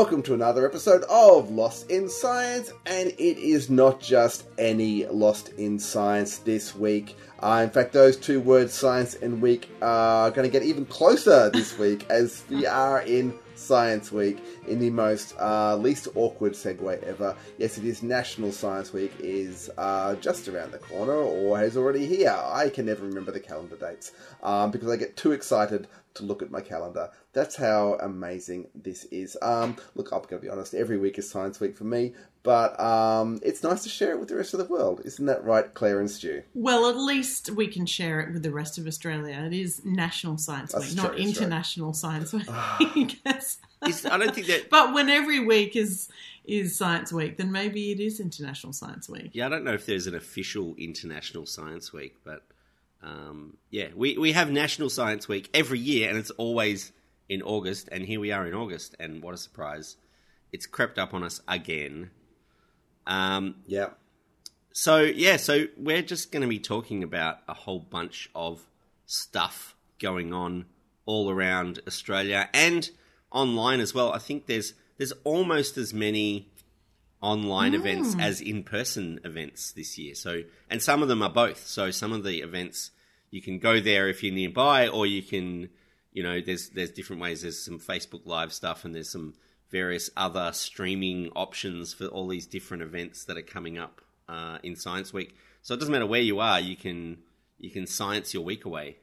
Welcome to another episode of Lost in Science, and it is not just any Lost in Science this week. Uh, in fact, those two words, science and week, are going to get even closer this week as we are in Science Week in the most uh, least awkward segue ever. Yes, it is National Science Week is uh, just around the corner or is already here. I can never remember the calendar dates um, because I get too excited to look at my calendar. That's how amazing this is. Um, look, I'm going to be honest, every week is Science Week for me, but um, it's nice to share it with the rest of the world. Isn't that right, Claire and Stu? Well, at least we can share it with the rest of Australia. It is National Science That's Week, true, not that's right. International Science Week. Yes. It's- I don't think that. But when every week is is Science Week, then maybe it is International Science Week. Yeah, I don't know if there's an official International Science Week, but um, yeah, we, we have National Science Week every year, and it's always in August. And here we are in August, and what a surprise! It's crept up on us again. Um, Yeah. so yeah, so we're just going to be talking about a whole bunch of stuff going on all around Australia and online as well. I think there's there's almost as many online events as in-person events this year. So and some of them are both. So some of the events you can go there if you're nearby or you can you know there's there's different ways there's some Facebook live stuff and there's some various other streaming options for all these different events that are coming up uh, in Science Week. So it doesn't matter where you are, you can you can science your week away.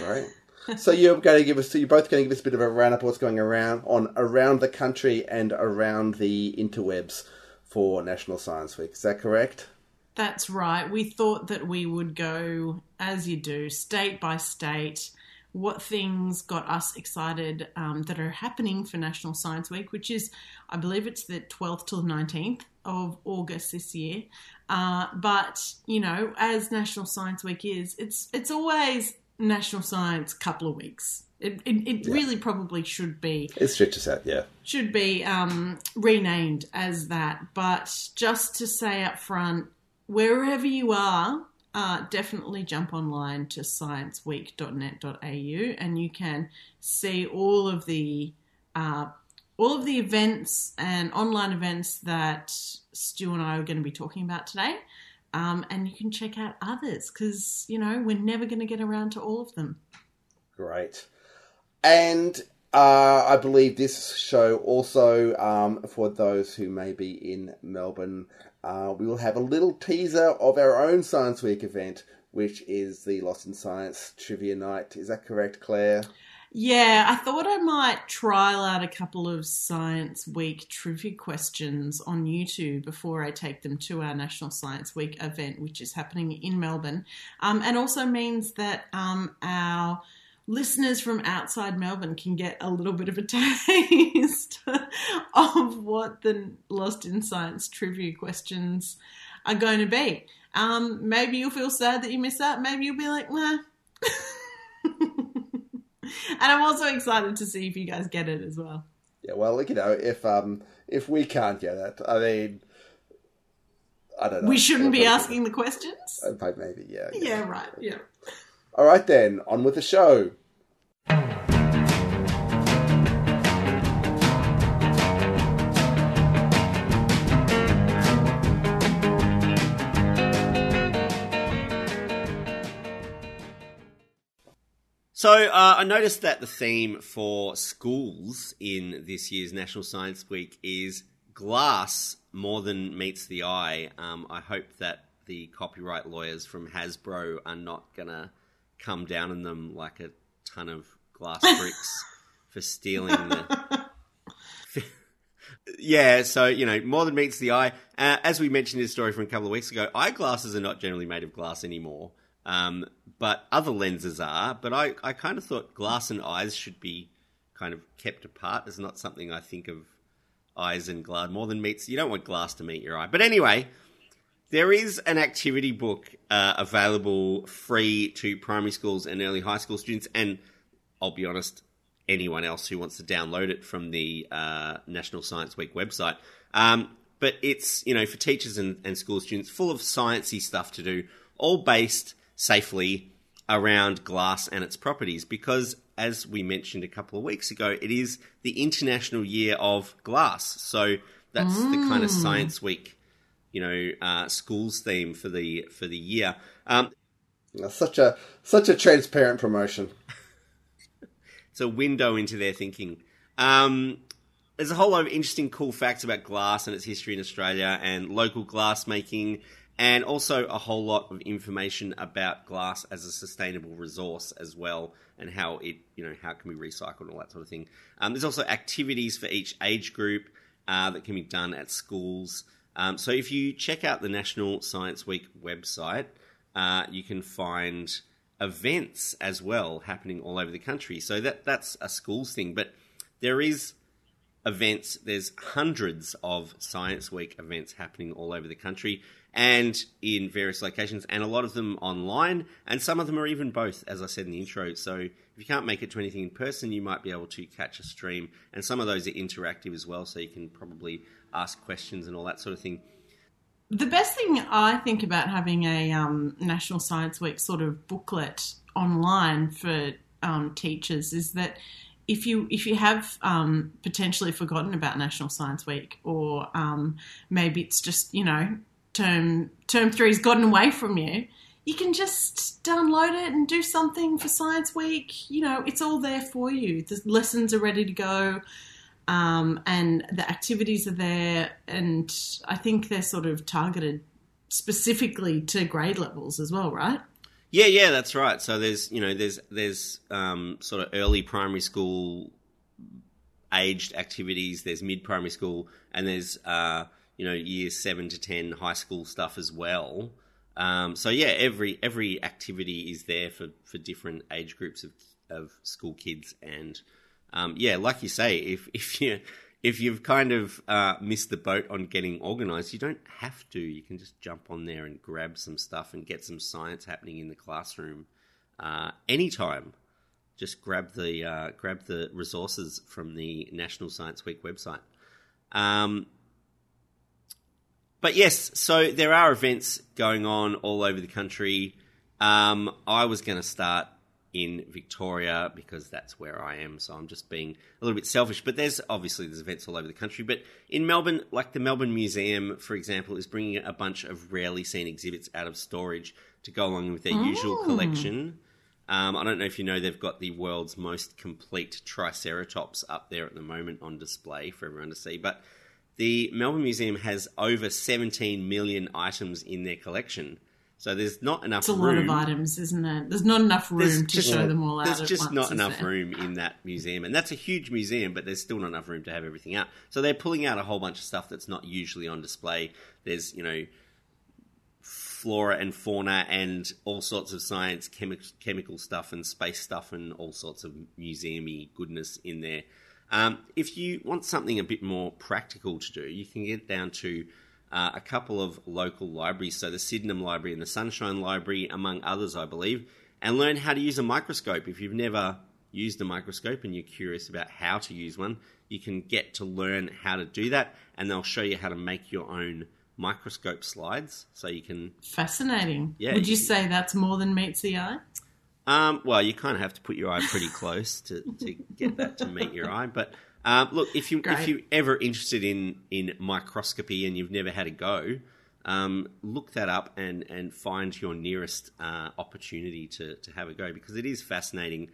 Right. So you're going to give us, you're both going to give us a bit of a roundup of what's going around on around the country and around the interwebs for National Science Week. Is that correct? That's right. We thought that we would go, as you do, state by state, what things got us excited um, that are happening for National Science Week, which is, I believe it's the 12th till the 19th of August this year. Uh, but, you know, as National Science Week is, it's, it's always National Science couple of weeks. It, it, it really probably should be It stretches out, yeah. should be um, renamed as that. But just to say up front, wherever you are, uh, definitely jump online to scienceweek.net.au and you can see all of the uh, all of the events and online events that Stu and I are going to be talking about today. Um, and you can check out others because you know we're never going to get around to all of them. Great. And uh, I believe this show also, um, for those who may be in Melbourne, uh, we will have a little teaser of our own Science Week event, which is the Lost in Science Trivia Night. Is that correct, Claire? Yeah, I thought I might trial out a couple of Science Week trivia questions on YouTube before I take them to our National Science Week event, which is happening in Melbourne, um, and also means that um, our listeners from outside Melbourne can get a little bit of a taste of what the Lost in Science trivia questions are going to be. Um, maybe you'll feel sad that you missed out. Maybe you'll be like, nah. and I'm also excited to see if you guys get it as well. Yeah, well, you know, if um, if we can't get it, I mean, I don't know. We shouldn't be asking the questions. Uh, Maybe, yeah. Yeah, right. Yeah. All right, then, on with the show. So uh, I noticed that the theme for schools in this year's National Science Week is glass more than meets the eye. Um, I hope that the copyright lawyers from Hasbro are not gonna come down on them like a ton of glass bricks for stealing the. Yeah, so you know, more than meets the eye. Uh, as we mentioned in this story from a couple of weeks ago, eyeglasses are not generally made of glass anymore, um, but other lenses are. But I, I kind of thought glass and eyes should be kind of kept apart. It's not something I think of eyes and glass more than meets. You don't want glass to meet your eye. But anyway, there is an activity book uh, available free to primary schools and early high school students, and I'll be honest, anyone else who wants to download it from the uh, National Science Week website. Um, but it's you know for teachers and, and school students, full of sciencey stuff to do, all based safely around glass and its properties because as we mentioned a couple of weeks ago it is the international year of glass so that's mm. the kind of mm. science week you know uh, schools theme for the for the year um, such a such a transparent promotion it's a window into their thinking um, there's a whole lot of interesting cool facts about glass and its history in australia and local glass making and also a whole lot of information about glass as a sustainable resource as well, and how it you know how it can be recycled and all that sort of thing. Um, there's also activities for each age group uh, that can be done at schools. Um, so if you check out the National Science Week website, uh, you can find events as well happening all over the country. So that that's a schools thing, but there is events. There's hundreds of Science Week events happening all over the country and in various locations, and a lot of them online, and some of them are even both, as I said in the intro. So if you can't make it to anything in person, you might be able to catch a stream, and some of those are interactive as well, so you can probably ask questions and all that sort of thing. The best thing I think about having a um, National Science Week sort of booklet online for um, teachers is that if you if you have um, potentially forgotten about National Science Week, or um, maybe it's just you know term term three's gotten away from you, you can just download it and do something for Science Week. You know, it's all there for you. The lessons are ready to go, um, and the activities are there. And I think they're sort of targeted specifically to grade levels as well, right? Yeah, yeah, that's right. So there's you know there's there's um, sort of early primary school aged activities. There's mid primary school, and there's uh, you know years seven to ten high school stuff as well. Um, so yeah, every every activity is there for, for different age groups of of school kids, and um, yeah, like you say, if if you if you've kind of uh, missed the boat on getting organised, you don't have to. You can just jump on there and grab some stuff and get some science happening in the classroom uh, anytime. Just grab the uh, grab the resources from the National Science Week website. Um, but yes, so there are events going on all over the country. Um, I was going to start in Victoria because that's where I am, so I'm just being a little bit selfish. But there's obviously there's events all over the country. But in Melbourne, like the Melbourne Museum, for example, is bringing a bunch of rarely seen exhibits out of storage to go along with their usual oh. collection. Um, I don't know if you know they've got the world's most complete Triceratops up there at the moment on display for everyone to see, but the Melbourne Museum has over 17 million items in their collection. So there's not enough. It's a room. lot of items, isn't it? There's not enough room there's to just, show them all out. There's just once, not enough there? room in that museum, and that's a huge museum, but there's still not enough room to have everything out. So they're pulling out a whole bunch of stuff that's not usually on display. There's you know flora and fauna and all sorts of science, chemi- chemical stuff, and space stuff, and all sorts of museumy goodness in there. Um, if you want something a bit more practical to do, you can get down to uh, a couple of local libraries, so the Sydenham Library and the Sunshine Library, among others, I believe, and learn how to use a microscope. If you've never used a microscope and you're curious about how to use one, you can get to learn how to do that, and they'll show you how to make your own microscope slides so you can fascinating. Yeah would you, you say that's more than meets the eye um, well, you kind of have to put your eye pretty close to, to get that to meet your eye. But um, look, if you Great. if you're ever interested in in microscopy and you've never had a go, um, look that up and and find your nearest uh, opportunity to to have a go because it is fascinating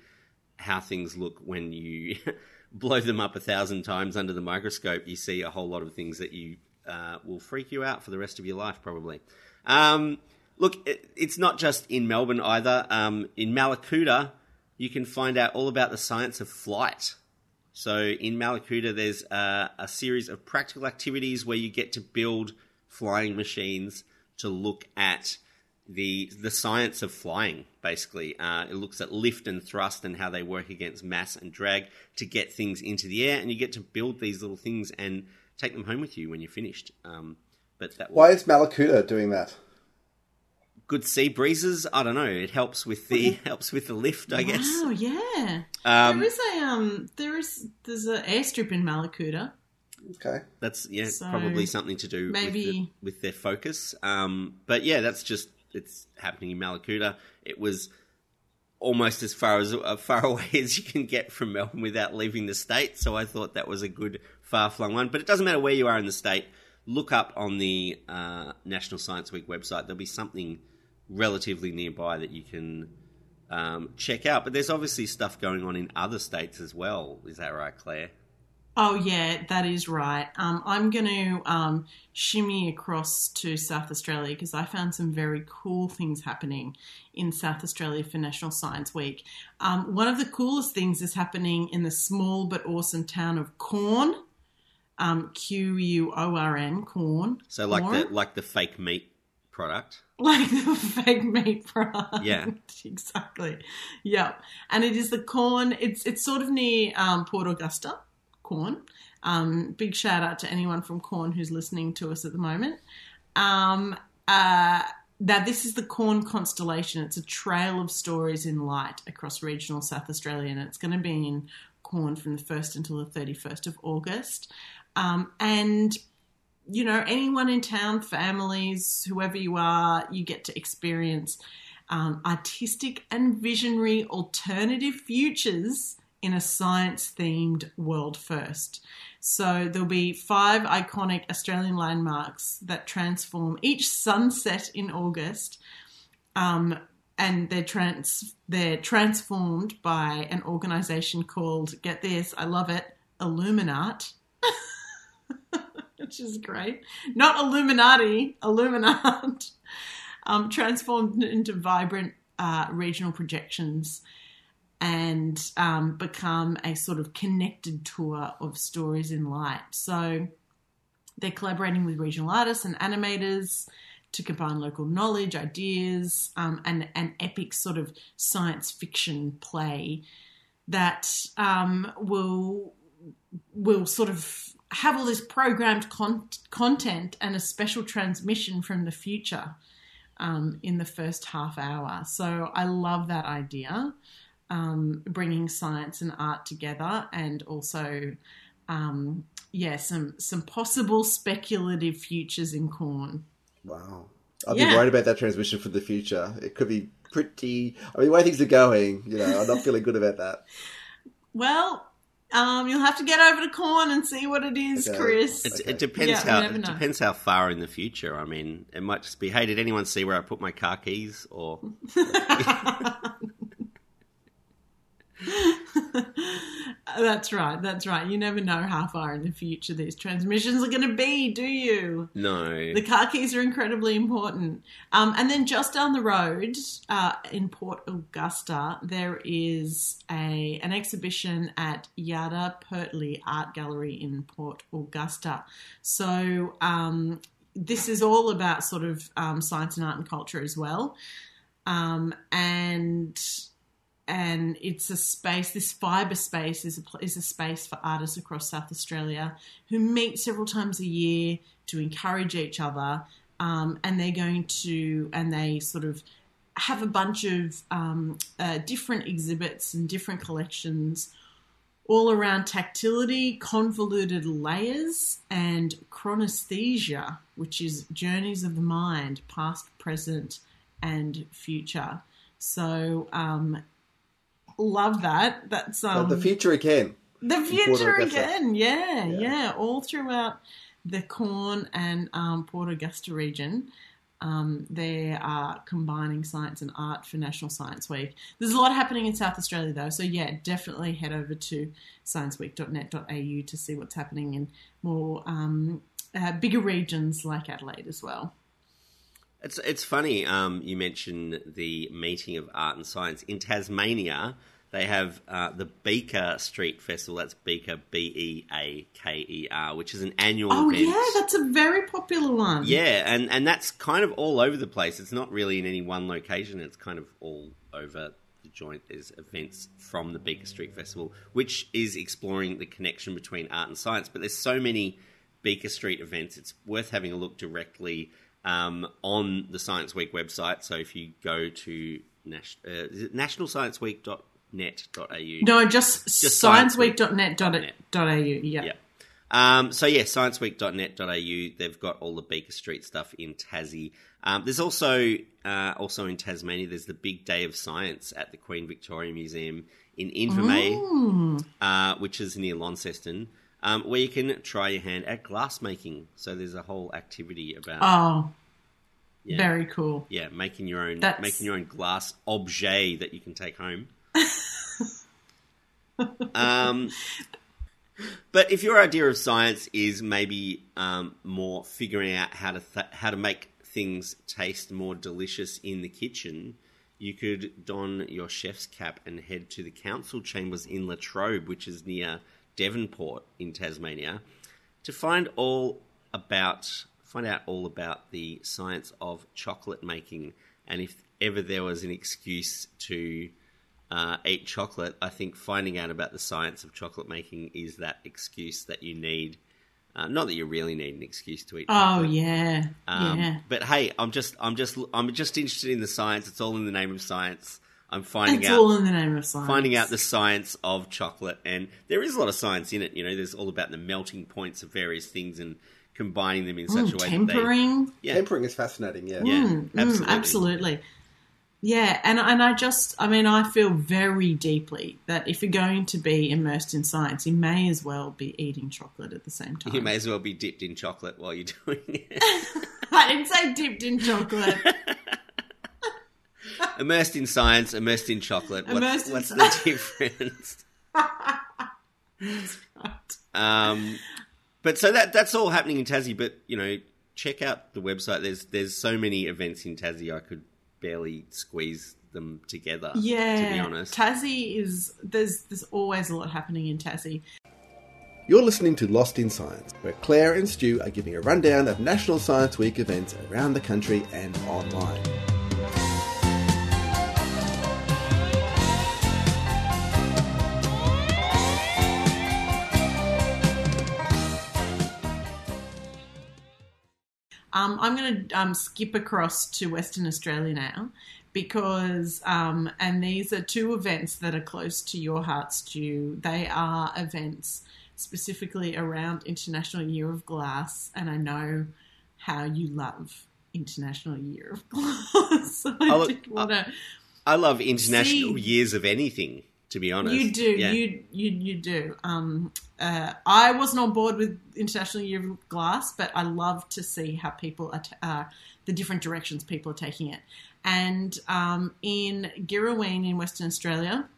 how things look when you blow them up a thousand times under the microscope. You see a whole lot of things that you uh, will freak you out for the rest of your life, probably. Um, Look, it's not just in Melbourne either. Um, in Mallacoota, you can find out all about the science of flight. So in Mallacoota, there's a, a series of practical activities where you get to build flying machines to look at the the science of flying. Basically, uh, it looks at lift and thrust and how they work against mass and drag to get things into the air, and you get to build these little things and take them home with you when you're finished. Um, but that Why is Mallacoota doing that? Good sea breezes. I don't know. It helps with the helps with the lift, I guess. Oh yeah. Um, there is a um there is there's an airstrip in Mallacoota. Okay. That's yeah, So, probably something to do with, the, maybe- with their focus. Um, but yeah, that's just it's happening in Mallacoota. It was almost as far as uh, far away as you can get from Melbourne without leaving the state. So I thought that was a good far flung one. But it doesn't matter where you are in the state. Look up on the uh, National Science Week website. There'll be something relatively nearby that you can um, check out. But there's obviously stuff going on in other states as well. Is that right, Claire? Oh yeah, that is right. Um, I'm going to um, shimmy across to South Australia because I found some very cool things happening in South Australia for National Science Week. Um, one of the coolest things is happening in the small but awesome town of Quorn, um, Q U O R N, Quorn. So like Quorn? the like the fake meat product. like the fake meat product. Yeah. exactly. Yep. And it is the Quorn. It's it's sort of near um, Port Augusta, Quorn. Um, big shout out to anyone from Quorn who's listening to us at the moment. Um, uh, now, this is the Quorn Constellation. It's a trail of stories in light across regional South Australia, and it's going to be in Quorn from the 1st until the 31st of August. Um, and you know, anyone in town, families, whoever you are, you get to experience um, artistic and visionary alternative futures in a science themed world first. So there'll be five iconic Australian landmarks that transform each sunset in August. Um, and they're trans they're transformed by an organization called get this, I love it, Illuminart which is great. Not Illuminati, Illuminart, um, transformed into vibrant uh, regional projections and um, become a sort of connected tour of stories in light. So they're collaborating with regional artists and animators to combine local knowledge, ideas, um, and an epic sort of science fiction play that um, will will sort of have all this programmed con- content and a special transmission from the future um, in the first half hour. So I love that idea, um, bringing science and art together, and also, um, yeah, some some possible speculative futures in Quorn. Wow. I'd Yeah. be worried about that transmission for the future. It could be pretty. I mean, the way things are going, you know, I'm not feeling good about that. Well. Um, you'll have to get over to Quorn and see what it is, Okay. Chris. It, Okay. it depends Yeah, how it depends how far in the future. I mean, it might just be, hey, did anyone see where I put my car keys? Or that's right. That's right. You never know how far in the future these transmissions are going to be, do you? no, The car keys are incredibly important. Um, and then just down the road uh, in Port Augusta, there is a an exhibition at Yarta Purtli Art Gallery in Port Augusta. So um, this is all about sort of um, science and art and culture as well. Um, and and it's a space. This fibre space is a is a space for artists across South Australia who meet several times a year to encourage each other, um, and they're going to and they sort of have a bunch of um, uh, different exhibits and different collections all around tactility, convoluted layers, and chronesthesia, which is journeys of the mind, past, present, and future. So, um, love that. That's But um, the future again. the future again. Yeah, Yeah. yeah, all throughout the Quorn and um, Port Augusta region. Um, they are combining science and art for National Science Week. There's a lot happening in South Australia though, so yeah, definitely head over to scienceweek.net.au to see what's happening in more um, uh, bigger regions like Adelaide as well. It's it's funny. Um, you mentioned the meeting of art and science in Tasmania. they have uh, the Beaker Street Festival. That's Beaker, B E A K E R, which is an annual Oh event. yeah, that's a very popular one. Yeah, and, and that's kind of all over the place. It's not really in any one location. It's kind of all over the joint. There's events from the Beaker Street Festival, which is exploring the connection between art and science. But there's so many Beaker Street events. It's worth having a look directly um, on the Science Week website. So if you go to nas- uh, nationalscienceweek.net.au. No, just, Just scienceweek.net.au. Yeah. Yeah. Um, so yeah, scienceweek.net.au. They've got all the Beaker Street stuff in Tassie. Um, there's also uh, also in Tasmania. There's the big day of science at the Queen Victoria Museum in Invermay, uh, which is near Launceston, um, where you can try your hand at glass making. So there's a whole activity about Oh, yeah, very cool. yeah making your own That's- making your own glass objet that you can take home. um, but if your idea of science is maybe um, more figuring out how to th- how to make things taste more delicious in the kitchen, you could don your chef's cap and head to the council chambers in Latrobe, which is near Devonport in Tasmania, to find all about find out all about the science of chocolate making. And if ever there was an excuse to uh, eat chocolate, I think finding out about the science of chocolate making is that excuse that you need. Uh, not that you really need an excuse to eat. Oh chocolate. yeah, Um, yeah. But hey, I'm just, I'm just, I'm just interested in the science. It's all in the name of science. I'm finding It's out, all in the name of science. finding out the science of chocolate, and there is a lot of science in it. You know, there's all about the melting points of various things and combining them in such Mm, a way tempering. that they, yeah, Tempering is fascinating, yeah. yeah, Mm, mm, absolutely. absolutely. Yeah, and and I just, I mean, I feel very deeply that if you're going to be immersed in science, you may as well be eating chocolate at the same time. You may as well be dipped in chocolate while you're doing it. I didn't say dipped in chocolate. immersed in science, immersed in chocolate. Immersed in what's, sci- what's the difference? Um, but so that that's all happening in Tassie. But you know, check out the website. There's there's so many events in Tassie. I could barely squeeze them together. Yeah, to be honest. Tassie is there's there's always a lot happening in Tassie. You're listening to Lost in Science, where Claire and Stu are giving a rundown of National Science Week events around the country and online. Um, I'm going to um, skip across to Western Australia now because, um, and these are two events that are close to your heart, Stu. They are events specifically around International Year of Glass, and I know how you love International Year of Glass. so I want to. I love international See- years of anything. To be honest, You do, Yeah. you you you do. Um, uh, I wasn't on board with International Year of Glass, but I love to see how people are t- uh, the different directions people are taking it. And um, in Girrawheen in Western Australia,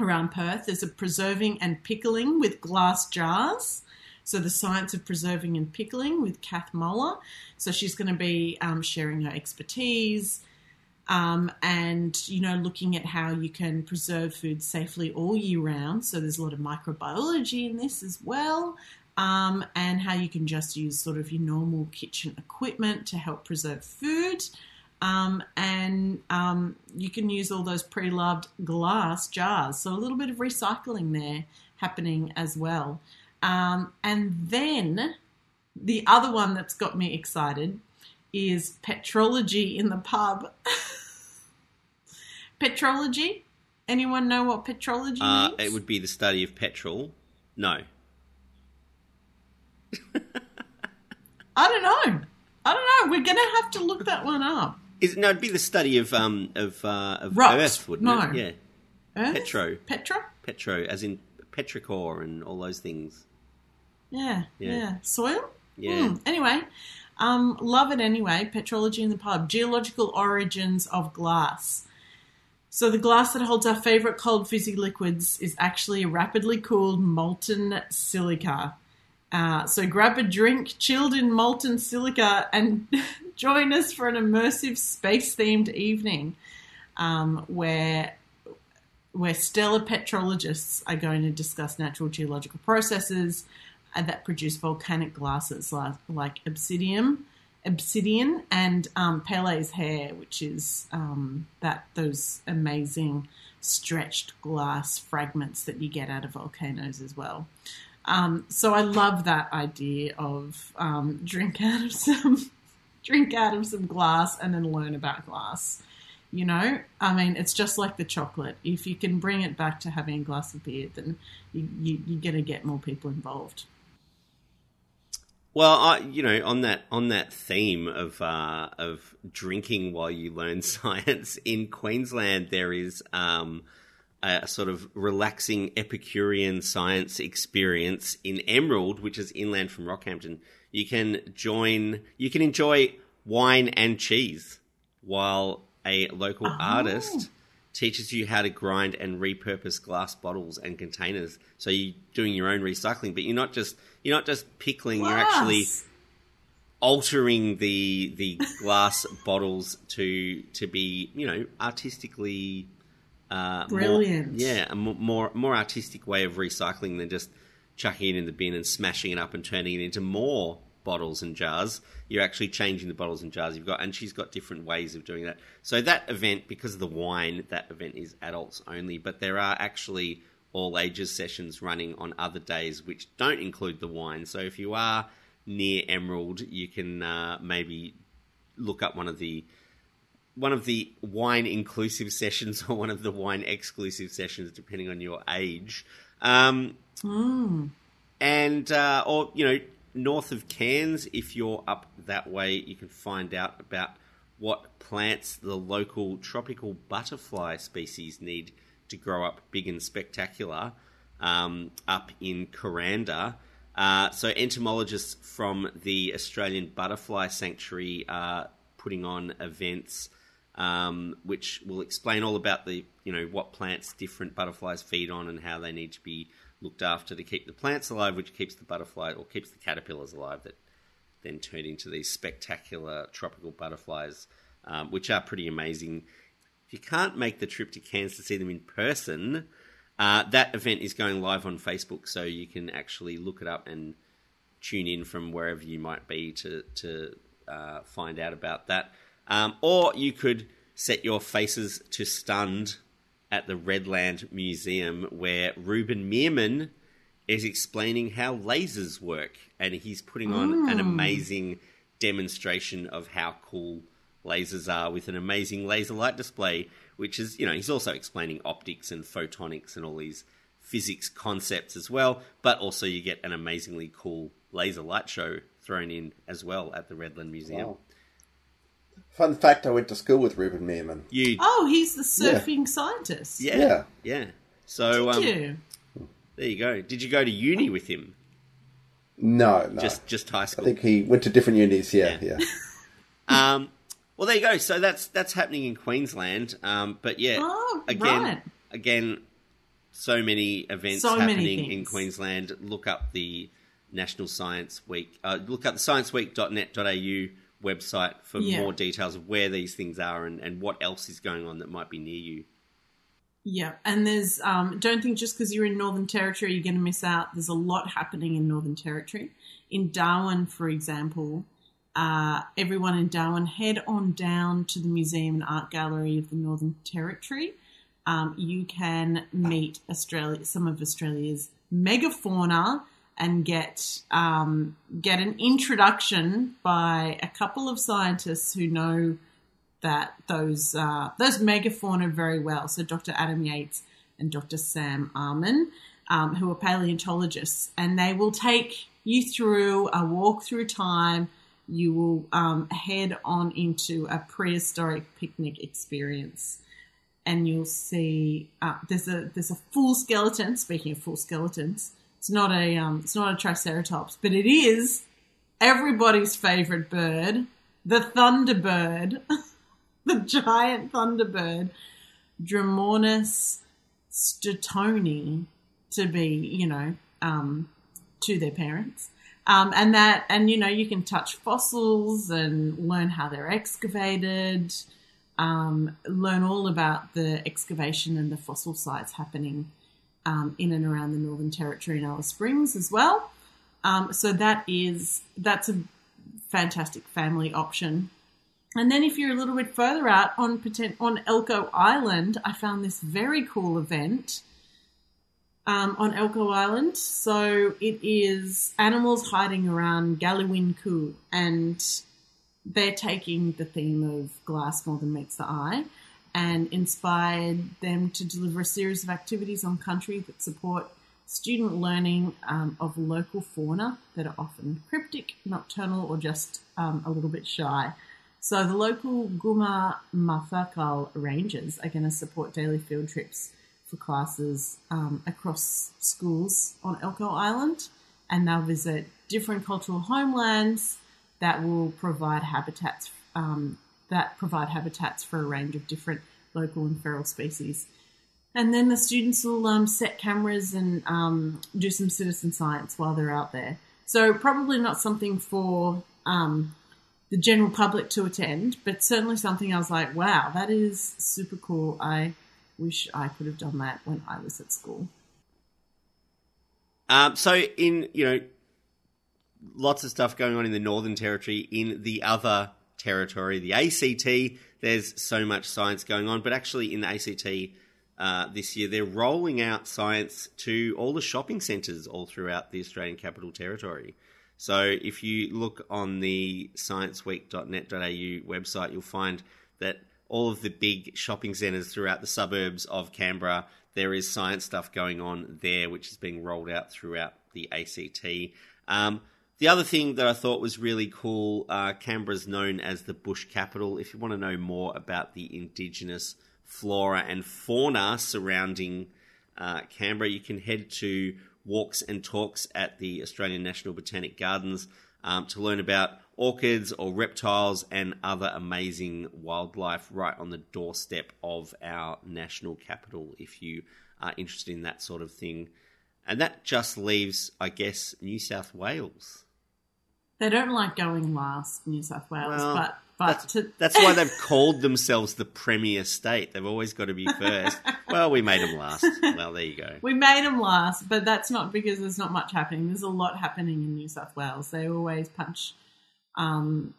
around Perth, there's a preserving and pickling with glass jars. So the science of preserving and pickling with Kath Moller. So she's going to be um, sharing her expertise um, and you know looking at how you can preserve food safely all year round. So there's a lot of microbiology in this as well, um, and how you can just use sort of your normal kitchen equipment to help preserve food. Um, and um, you can use all those pre-loved glass jars. So a little bit of recycling there happening as well. Um, and then the other one that's got me excited is petrology in the pub. petrology? Anyone know what petrology Uh, means? it would be the study of petrol. No, I don't know. I don't know. We're going to have to look that one up. is no, it'd be the study of um of uh, of Rocks. Earth, wouldn't No. it? Yeah, Earth? Petro. Petra? petro, as in petrichor and all those things. Yeah, Yeah. yeah. Soil? Yeah. Hmm. Anyway, um, love it anyway. Petrology in the pub. Geological origins of glass. So the glass that holds our favorite cold fizzy liquids is actually a rapidly cooled molten silica. Uh, so grab a drink chilled in molten silica and join us for an immersive space themed evening um, where where stellar petrologists are going to discuss natural geological processes that produce volcanic glasses like, like obsidian, obsidian, and um, Pele's hair, which is um, that those amazing stretched glass fragments that you get out of volcanoes as well. Um, so I love that idea of um, drink out of some drink out of some glass and then learn about glass. You know, I mean, it's just like the chocolate. If you can bring it back to having a glass of beer, then you, you, you're going to get more people involved. Well, I, you know, on that on that theme of uh, of drinking while you learn science in Queensland, there is um, a sort of relaxing Epicurean science experience in Emerald, which is inland from Rockhampton. You can join, you can enjoy wine and cheese while a local oh. artist teaches you how to grind and repurpose glass bottles and containers. So you're doing your own recycling, but you're not just you're not just pickling. Glass. You're actually altering the the glass bottles to to be you know artistically uh, brilliant. More, yeah, a more more artistic way of recycling than just chucking it in the bin and smashing it up and turning it into more bottles and jars. You're actually changing the bottles and jars you've got, and she's got different ways of doing that. So that event, because of the wine, that event is adults only, but there are actually all ages sessions running on other days which don't include the wine. So if you are near Emerald, you can uh, maybe look up one of the one of the wine inclusive sessions or one of the wine exclusive sessions, depending on your age. Um, mm. And uh, or you know north of Cairns, if you're up that way, you can find out about what plants the local tropical butterfly species need to grow up big and spectacular um, up in Kuranda. Uh, so entomologists from the Australian Butterfly Sanctuary are putting on events um, which will explain all about the you know what plants different butterflies feed on and how they need to be looked after to keep the plants alive, which keeps the butterfly or keeps the caterpillars alive that then turn into these spectacular tropical butterflies, um, which are pretty amazing. If you can't make the trip to Cairns to see them in person, uh, that event is going live on Facebook, so you can actually look it up and tune in from wherever you might be to to uh, find out about that. Um, or you could set your faces to stunned at the Redland Museum, where Ruben Meerman is explaining how lasers work, and he's putting on mm. an amazing demonstration of how cool lasers are with an amazing laser light display. Which is, you know, he's also explaining optics and photonics and all these physics concepts as well. But also, you get an amazingly cool laser light show thrown in as well at the Redland Museum. Wow. Fun fact: I went to school with Ruben Meerman. You? Oh, he's the surfing yeah. scientist. Yeah, yeah, yeah. So, Did um, you? there you go. Did you go to uni with him? No, no. Just, just high school. I think he went to different unis. Yeah, yeah. yeah. um, well, there you go. So that's that's happening in Queensland. Um, but yeah, oh, again, right. again, so many events so happening many in Queensland. Look up the National Science Week. Uh, look up the scienceweek.net.au website for yeah. more details of where these things are and, and what else is going on that might be near you. Yeah, and there's um, don't think just because you're in Northern Territory you're going to miss out. There's a lot happening in Northern Territory. In Darwin, for example, uh, everyone in Darwin head on down to the Museum and Art Gallery of the Northern Territory. Um, you can meet Australia, some of Australia's megafauna and get um, get an introduction by a couple of scientists who know that those uh, those megafauna very well. So Dr. Adam Yates and Dr. Sam Arman, um, who are paleontologists, and they will take you through a walk through time. You will um, head on into a prehistoric picnic experience, and you'll see uh, there's a there's a full skeleton. Speaking of full skeletons, it's not a um, it's not a triceratops, but it is everybody's favorite bird, the thunderbird, the giant thunderbird, Dromornis stirtoni, to be you know um, to their parents. Um, and that, and you know, you can touch fossils and learn how they're excavated. um, learn all about the excavation and the fossil sites happening um, in and around the Northern Territory and Alice Springs as well. Um, so that is that's a fantastic family option. And then if you're a little bit further out on on Elcho Island, I found this very cool event um, on Elcho Island. So it is animals hiding around Galiwin'ku, and they're taking the theme of glass more than meets the eye and inspired them to deliver a series of activities on country that support student learning um, of local fauna that are often cryptic, nocturnal, or just um, a little bit shy. So the local Gumurr Marthakal Rangers are going to support daily field trips for classes um, across schools on Elcho Island, and they'll visit different cultural homelands that will provide habitats um, that provide habitats for a range of different local and feral species. And then the students will um, set cameras and um, do some citizen science while they're out there. So probably not something for um, the general public to attend, but certainly something I was like, wow, that is super cool. I wish I could have done that when I was at school. Um, so in you know, lots of stuff going on in the Northern Territory. In the other territory, the ACT, there's so much science going on, but actually in the ACT uh, this year, they're rolling out science to all the shopping centres all throughout the Australian Capital Territory. So if you look on the scienceweek.net.au website, you'll find that all of the big shopping centres throughout the suburbs of Canberra, there is science stuff going on there, which is being rolled out throughout the ACT. Um, the other thing that I thought was really cool, uh, Canberra's known as the bush capital. If you want to know more about the indigenous flora and fauna surrounding uh, Canberra, you can head to Walks and Talks at the Australian National Botanic Gardens um, to learn about orchids or reptiles and other amazing wildlife right on the doorstep of our national capital if you are interested in that sort of thing. And that just leaves, I guess, New South Wales. They don't like going last, New South Wales, well, but but that's, to... that's why they've called themselves the premier state. They've always got to be first. well, we made them last. Well, there you go. We made them last, but that's not because there's not much happening. There's a lot happening in New South Wales. They always punch. Um,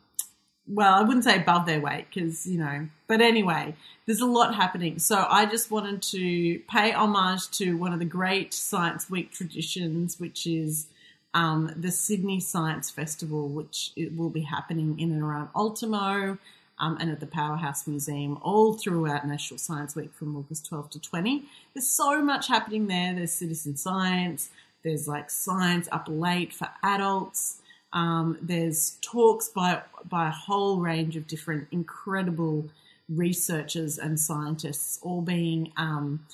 well, I wouldn't say above their weight because, you know, but anyway, there's a lot happening. So I just wanted to pay homage to one of the great Science Week traditions, which is um, the Sydney Science Festival, which will be happening in and around Ultimo um, and at the Powerhouse Museum all throughout National Science Week from August 12 to 20. There's so much happening there. There's citizen science, there's like science up late for adults. Um, there's talks by by a whole range of different incredible researchers and scientists, all being um,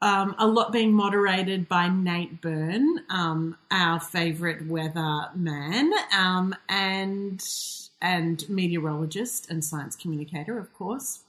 um, a lot being moderated by Nate Byrne, um, our favourite weather man, um, and and meteorologist and science communicator, of course.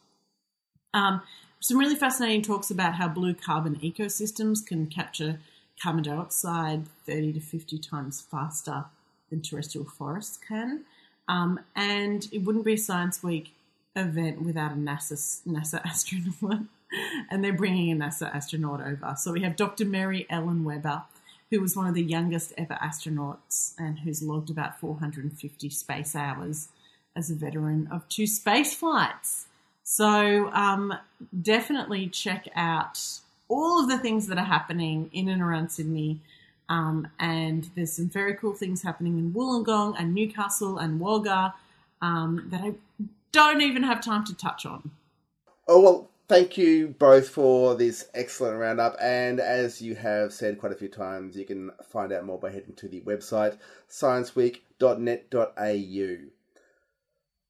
Um, some really fascinating talks about how blue carbon ecosystems can capture carbon dioxide 30 to 50 times faster than terrestrial forests can. Um, and it wouldn't be a Science Week event without a NASA, NASA astronaut and they're bringing a NASA astronaut over. So we have Dr. Mary Ellen Weber, who was one of the youngest ever astronauts and who's logged about 450 space hours as a veteran of two space flights. So um, definitely check out all of the things that are happening in and around Sydney. Um, and there's some very cool things happening in Wollongong and Newcastle and Wagga um, that I don't even have time to touch on. Oh, well, thank you both for this excellent roundup. And as you have said quite a few times, you can find out more by heading to the website scienceweek.net.au.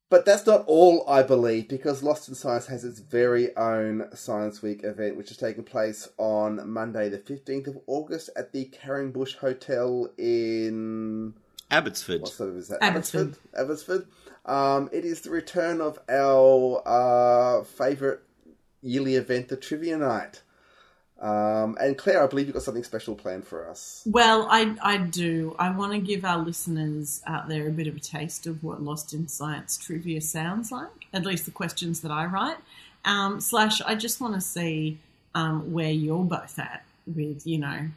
But that's not all, I believe, because Lost in Science has its very own Science Week event, which is taking place on Monday, the 15th of August, at the Carringbush Hotel in. Abbotsford. What sort of is that? Abbotsford. Abbotsford. Um, it is the return of our uh, favourite yearly event, the Trivia Night. Um, and Claire, I believe you've got something special planned for us. Well, I, I do. I want to give our listeners out there a bit of a taste of what Lost in Science trivia sounds like, at least the questions that I write. Um, slash, I just want to see um, where you're both at with, you know,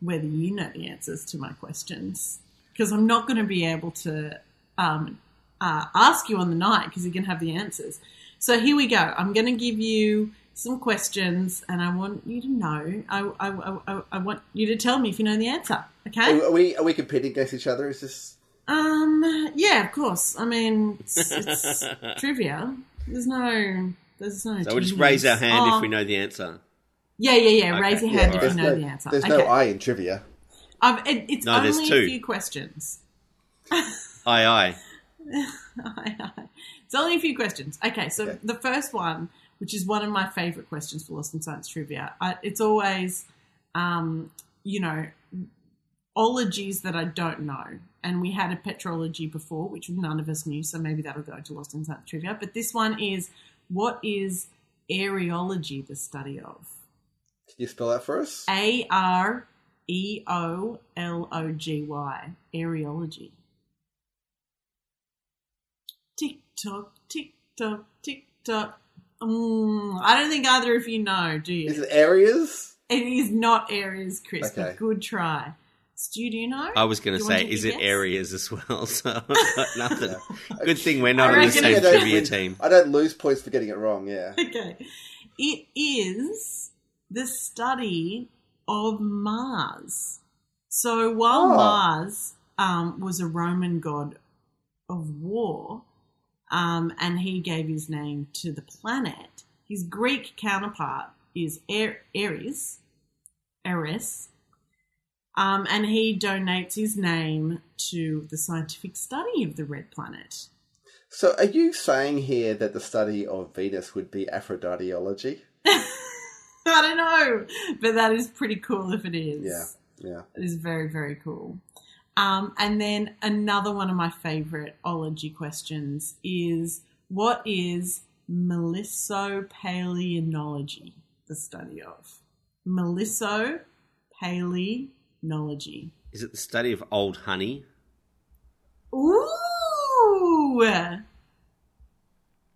whether you know the answers to my questions. Because I'm not going to be able to um, uh, ask you on the night because going to have the answers. So here we go. I'm going to give you some questions, and I want you to know. I, I, I, I want you to tell me if you know the answer. Okay? Are we are we competing against each other? Is this? Um. Yeah, of course. I mean, it's, it's trivia. There's no. There's no. So we'll just raise our hand Oh, if we know the answer. Yeah, yeah, yeah. Okay. Raise your Yeah, hand if there's you know no, the answer. There's okay. no I in trivia. Um, it, it's No, there's only two. a few questions. Aye, aye. it's only a few questions. Okay, so Okay. the first one, which is one of my favorite questions for Lost in Science trivia, I, it's always, um, you know, ologies that I don't know. And we had a petrology before, which none of us knew, so maybe that'll go to Lost in Science trivia. But this one is what is areology the study of? Can you spell that for us? A R E O L O G Y. Areology. Tick tock, tick tock, tick tock. Mm, I don't think either of you know, do you? Is it areas? it is not areas, Chris, Okay. but good try. Stu, do you know? I was going to say, is it guess? areas as well? So I've got nothing. Good thing we're not on the same it- I don't trivia win- team. I don't lose points for getting it wrong. Yeah. Okay. It is the study of Mars. So while Oh. Mars um, was a Roman god of war, um, and he gave his name to the planet, his Greek counterpart is Ares, Eris, um, and he donates his name to the scientific study of the red planet. So, are you saying here that the study of Venus would be Aphroditeology? I don't know, but that is pretty cool if it is. Yeah. Yeah. It is very, very cool. Um, and then another one of my favorite ology questions is what is melissopaleontology the study of? Melissopaleontology. Is it the study of old honey? Ooh!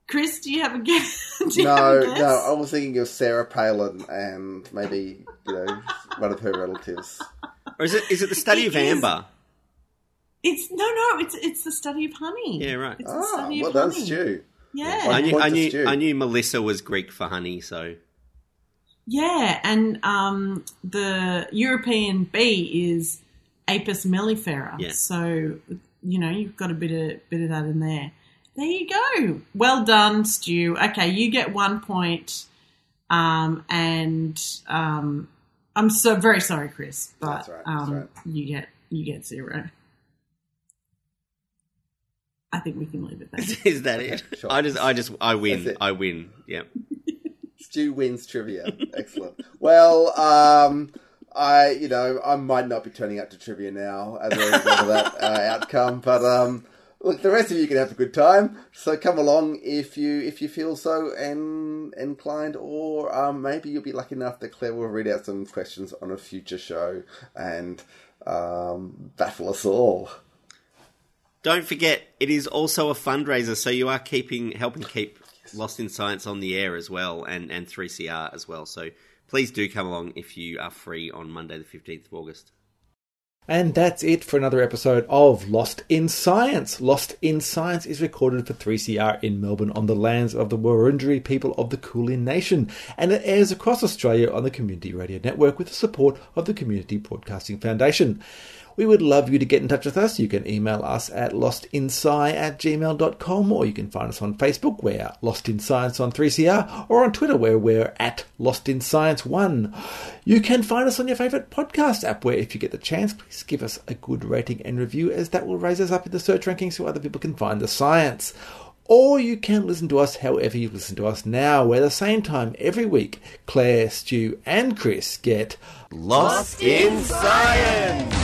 Chris, do you have a guess? Do No, a guess? no, I was thinking of Sarah Palin and maybe, you know, one of her relatives. Or is it is it the study It of is. amber? It's no, no. It's it's the study of honey. Yeah, right. It's the Ah, study well of done, honey. Stu. Yeah, I knew, point I to knew, Stu. I knew Melissa was Greek for honey, so yeah, and um, the European bee is Apis mellifera. Yeah. So you know you've got a bit of bit of that in there. There you go. Well done, Stu. Okay, you get one point, um, and um, I'm so very sorry, Chris, but That's right, that's um, right. you get you get zero. I think we can leave it there. is that it? sure. I just, I just, I win. I win. Yeah. Stu wins trivia. Excellent. Well, um, I, you know, I might not be turning up to trivia now as a result of that uh, outcome, but um, look, the rest of you can have a good time. So come along if you if you feel so en- inclined, or um, maybe you'll be lucky enough that Claire will read out some questions on a future show and um, baffle us all. Don't forget, it is also a fundraiser, so you are keeping helping keep Lost in Science on the air as well, and and 3CR as well. So please do come along if you are free on Monday, the 15th of August. And that's it for another episode of Lost in Science. Lost in Science is recorded for 3CR in Melbourne on the lands of the Wurundjeri people of the Kulin Nation, and it airs across Australia on the Community Radio Network with the support of the Community Broadcasting Foundation. We would love you to get in touch with us. You can email us at lostinsci at gmail.com or you can find us on Facebook, we're Lost in Science on 3CR, or on Twitter, where we're at Lost in Science 1. You can find us on your favourite podcast app, where if you get the chance, please give us a good rating and review, as that will raise us up in the search rankings so other people can find the science. Or you can listen to us however you listen to us now, where the same time every week, Claire, Stu, and Chris get Lost in Science!